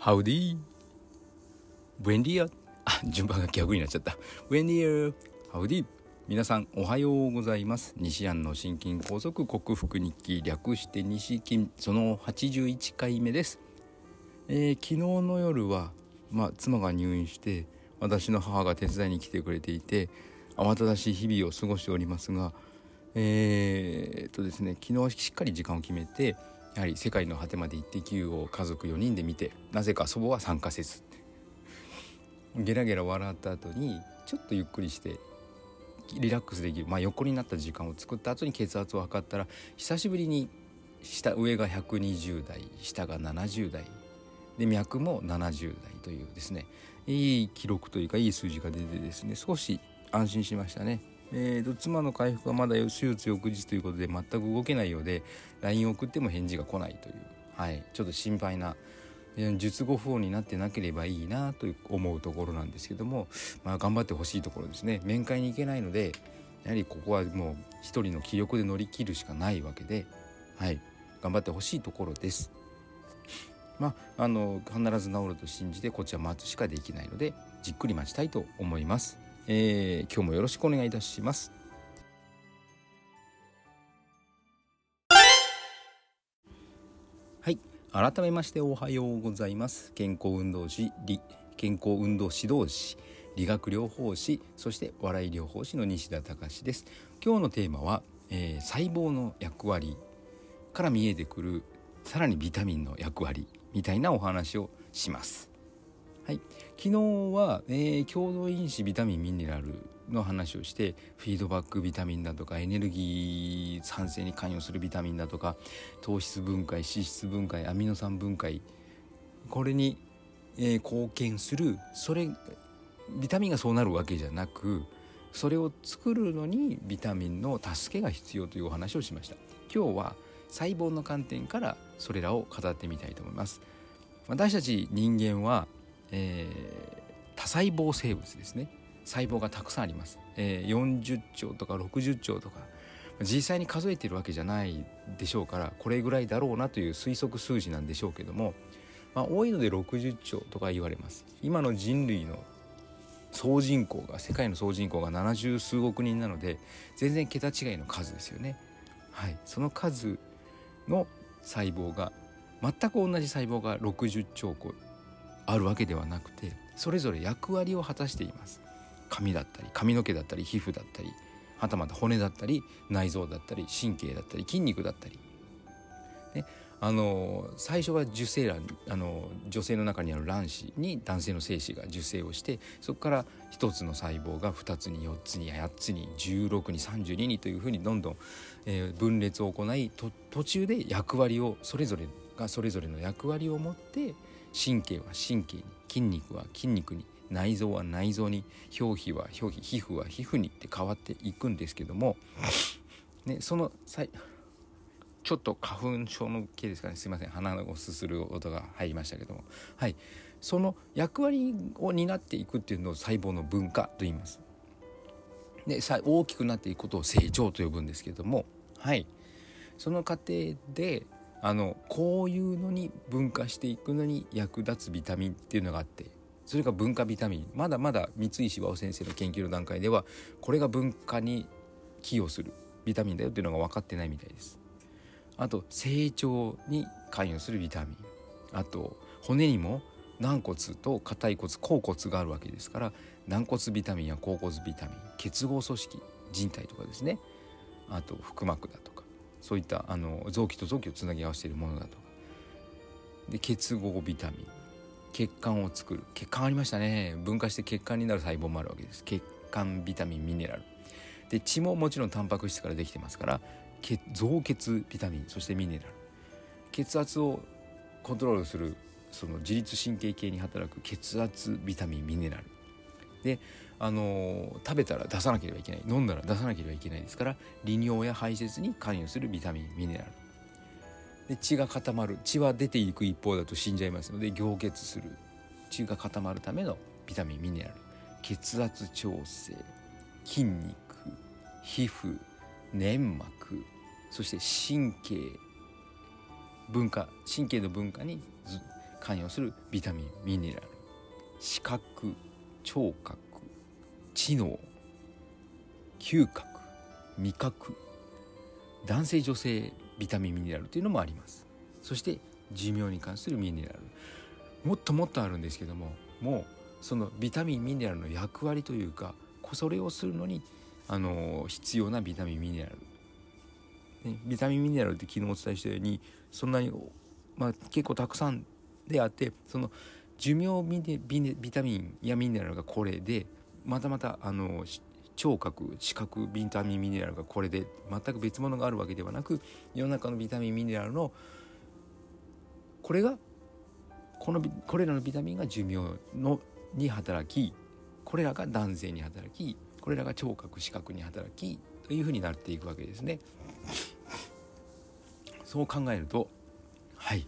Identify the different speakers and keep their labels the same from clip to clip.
Speaker 1: ハウディブエンディアあ順番が逆になっちゃった。ブエンディアハウディ皆さんおはようございます。西安の心筋梗塞克服日記略して西筋その81回目です、えー、昨日の夜はまあ妻が入院して私の母が手伝いに来てくれていて慌ただしい日々を過ごしておりますがえー、っとですね昨日はしっかり時間を決めてやはり「世界の果てまで行ってきを家族4人で見てなぜか祖母は参加せずゲラゲラ笑った後にちょっとゆっくりしてリラックスできる、まあ、横になった時間を作った後に血圧を測ったら久しぶりに下上が120代下が70代で脈も70代というですねいい記録というかいい数字が出てですね少し安心しましたね。えーと、妻の回復はまだ手術翌日ということで全く動けないようで LINE を送っても返事が来ないという、はい、ちょっと心配な術後不穏になってなければいいなと思うところなんですけども、まあ、頑張ってほしいところですね面会に行けないのでやはりここはもう一人の気力で乗り切るしかないわけで、はい、頑張ってほしいところです。まあ、あの必ず治ると信じてこっちは待つしかできないのでじっくり待ちたいと思います。えー、今日もよろしくお願いいたします。はい、改めましておはようございます。健康運動士、健康運動指導士、理学療法士、そして笑い療法士の西田隆です。今日のテーマは、えー、細胞の役割から見えてくるさらにビタミンの役割みたいなお話をします。はい、昨日は、えー、共同因子ビタミンミネラルの話をしてフィードバックビタミンだとかエネルギー産生に関与するビタミンだとか糖質分解脂質分解アミノ酸分解これに、えー、貢献するそれビタミンがそうなるわけじゃなくそれを作るのにビタミンの助けが必要というお話をしました。今日は細胞の観点からそれらを語ってみたいと思います。私たち人間はえー、多細胞生物ですね。細胞がたくさんあります、えー、40兆とか60兆とか。実際に数えてるわけじゃないでしょうからこれぐらいだろうなという推測数字なんでしょうけども、まあ、多いので60兆とか言われます。今の人類の総人口が世界の総人口が70数億人なので全然桁違いの数ですよね。はい、その数の細胞が全く同じ細胞が60兆個あるわけではなくてそれぞれ役割を果たしています。髪だったり髪の毛だったり皮膚だったりはたまた骨だったり内臓だったり神経だったり筋肉だったり、ね、あの最初は受精卵あの女性の中にある卵子に男性の精子が受精をしてそこから1つの細胞が2つに4つに8つに16に32にというふうにどんどん、えー、分裂を行い途中で役割をそれぞれがそれぞれの役割を持って神経は神経。に筋肉は筋肉。に内臓は内臓に。表皮は表皮。皮膚は皮膚にって変わっていくんですけども、ね、そのちょっと花粉症の系ですかねすいません鼻をすする音が入りましたけども。はい。その役割を担っていくっていうのを細胞の分化と言います。で大きくなっていくことを成長と呼ぶんですけども。はい。その過程であのこういうのに分化していくのに役立つビタミンっていうのがあってそれが分化ビタミン。まだまだ三石和夫先生の研究の段階ではこれが分化に寄与するビタミンだよっていうのが分かってないみたいです。あと成長に関与するビタミン。あと骨にも軟骨と硬い骨硬骨があるわけですから軟骨ビタミンや硬骨ビタミン結合組織人体とかですね。あと腹膜だとか。そういったあの臓器と臓器をつなぎ合わせているものだとか。で結合ビタミン。血管を作る。血管ありましたね。分化して血管になる細胞もあるわけです。血管ビタミンミネラル。で血ももちろんタンパク質からできてますから造血ビタミンそしてミネラル。血圧をコントロールするその自律神経系に働く血圧ビタミンミネラル。であの食べたら出さなければいけない。飲んだら出さなければいけないですから利尿や排泄に関与するビタミンミネラル。で血が固まる。血は出ていく一方だと死んじゃいますので凝結する。血が固まるためのビタミンミネラル。血圧調整。筋肉。皮膚。粘膜。そして神経。文化。神経の文化に関与するビタミンミネラル。視覚。聴覚。知能嗅覚味覚男性女性ビタミンミネラルというのもあります。そして寿命に関するミネラル。もっともっとあるんですけどももうそのビタミンミネラルの役割というかそれをするのにあの必要なビタミンミネラル、ね、ビタミンミネラルって昨日お伝えしたようにそんなに、まあ、結構たくさんであってその寿命ビビタミンやミネラルがこれでまたまたあの聴覚視覚ビタミンミネラルがこれで全く別物があるわけではなく世の中のビタミンミネラルのこれがこのこれらのビタミンが寿命のに働きこれらが男性に働きこれらが聴覚視覚に働きというふうになっていくわけですね。そう考えるとはい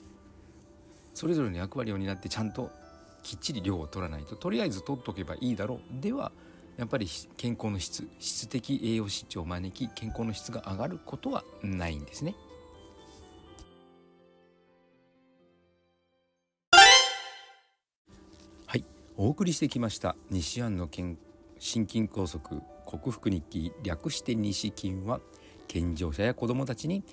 Speaker 1: それぞれの役割を担ってちゃんときっちり量を取らないととりあえず取っとけばいいだろうではやっぱり健康の質質的栄養失調を招き健康の質が上がることはないんですね。はいお送りしてきました西安の心筋梗塞克服日記略して西筋は健常者や子どもたちに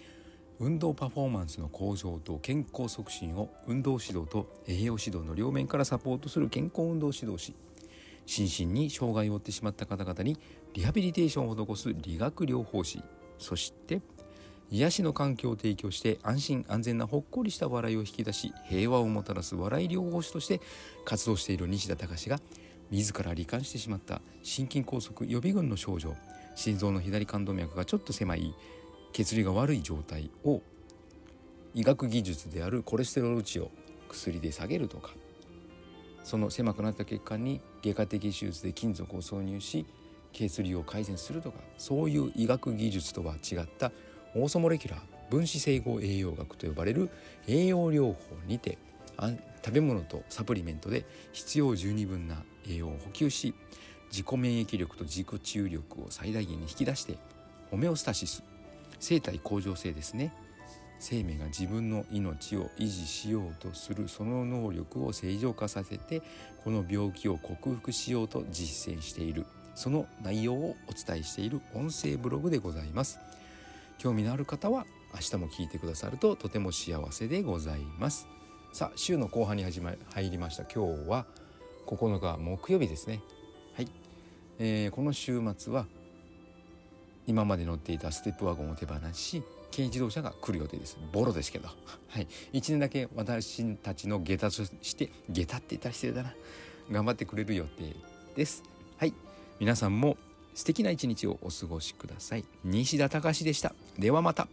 Speaker 1: 運動パフォーマンスの向上と健康促進を運動指導と栄養指導の両面からサポートする健康運動指導士心身に障害を負ってしまった方々にリハビリテーションを施す理学療法士そして癒しの環境を提供して安心安全なほっこりした笑いを引き出し平和をもたらす笑い療法士として活動している西田隆が自ら罹患してしまった心筋梗塞予備軍の症状心臓の左冠動脈がちょっと狭い血流が悪い状態を医学技術であるコレステロール値を薬で下げるとかその狭くなった血管に外科的手術で金属を挿入し血流を改善するとかそういう医学技術とは違ったオーソモレキュラー分子整合栄養学と呼ばれる栄養療法にて食べ物とサプリメントで必要十二分な栄養を補給し自己免疫力と自己治癒力を最大限に引き出してホメオスタシス生体向上性ですね。生命が自分の命を維持しようとするその能力を正常化させてこの病気を克服しようと実践している。その内容をお伝えしている音声ブログでございます。興味のある方は明日も聞いてくださるととても幸せでございます。さあ週の後半に始ま入りました。今日は9日木曜日ですね。はい、えー、この週末は今まで乗っていたステップワゴンを手放し軽自動車が来る予定です。ボロですけど。はい。1年だけ私たちの下駄として下駄って言ったら失礼だな。頑張ってくれる予定です。はい。皆さんも素敵な一日をお過ごしください。西田隆でした。ではまた。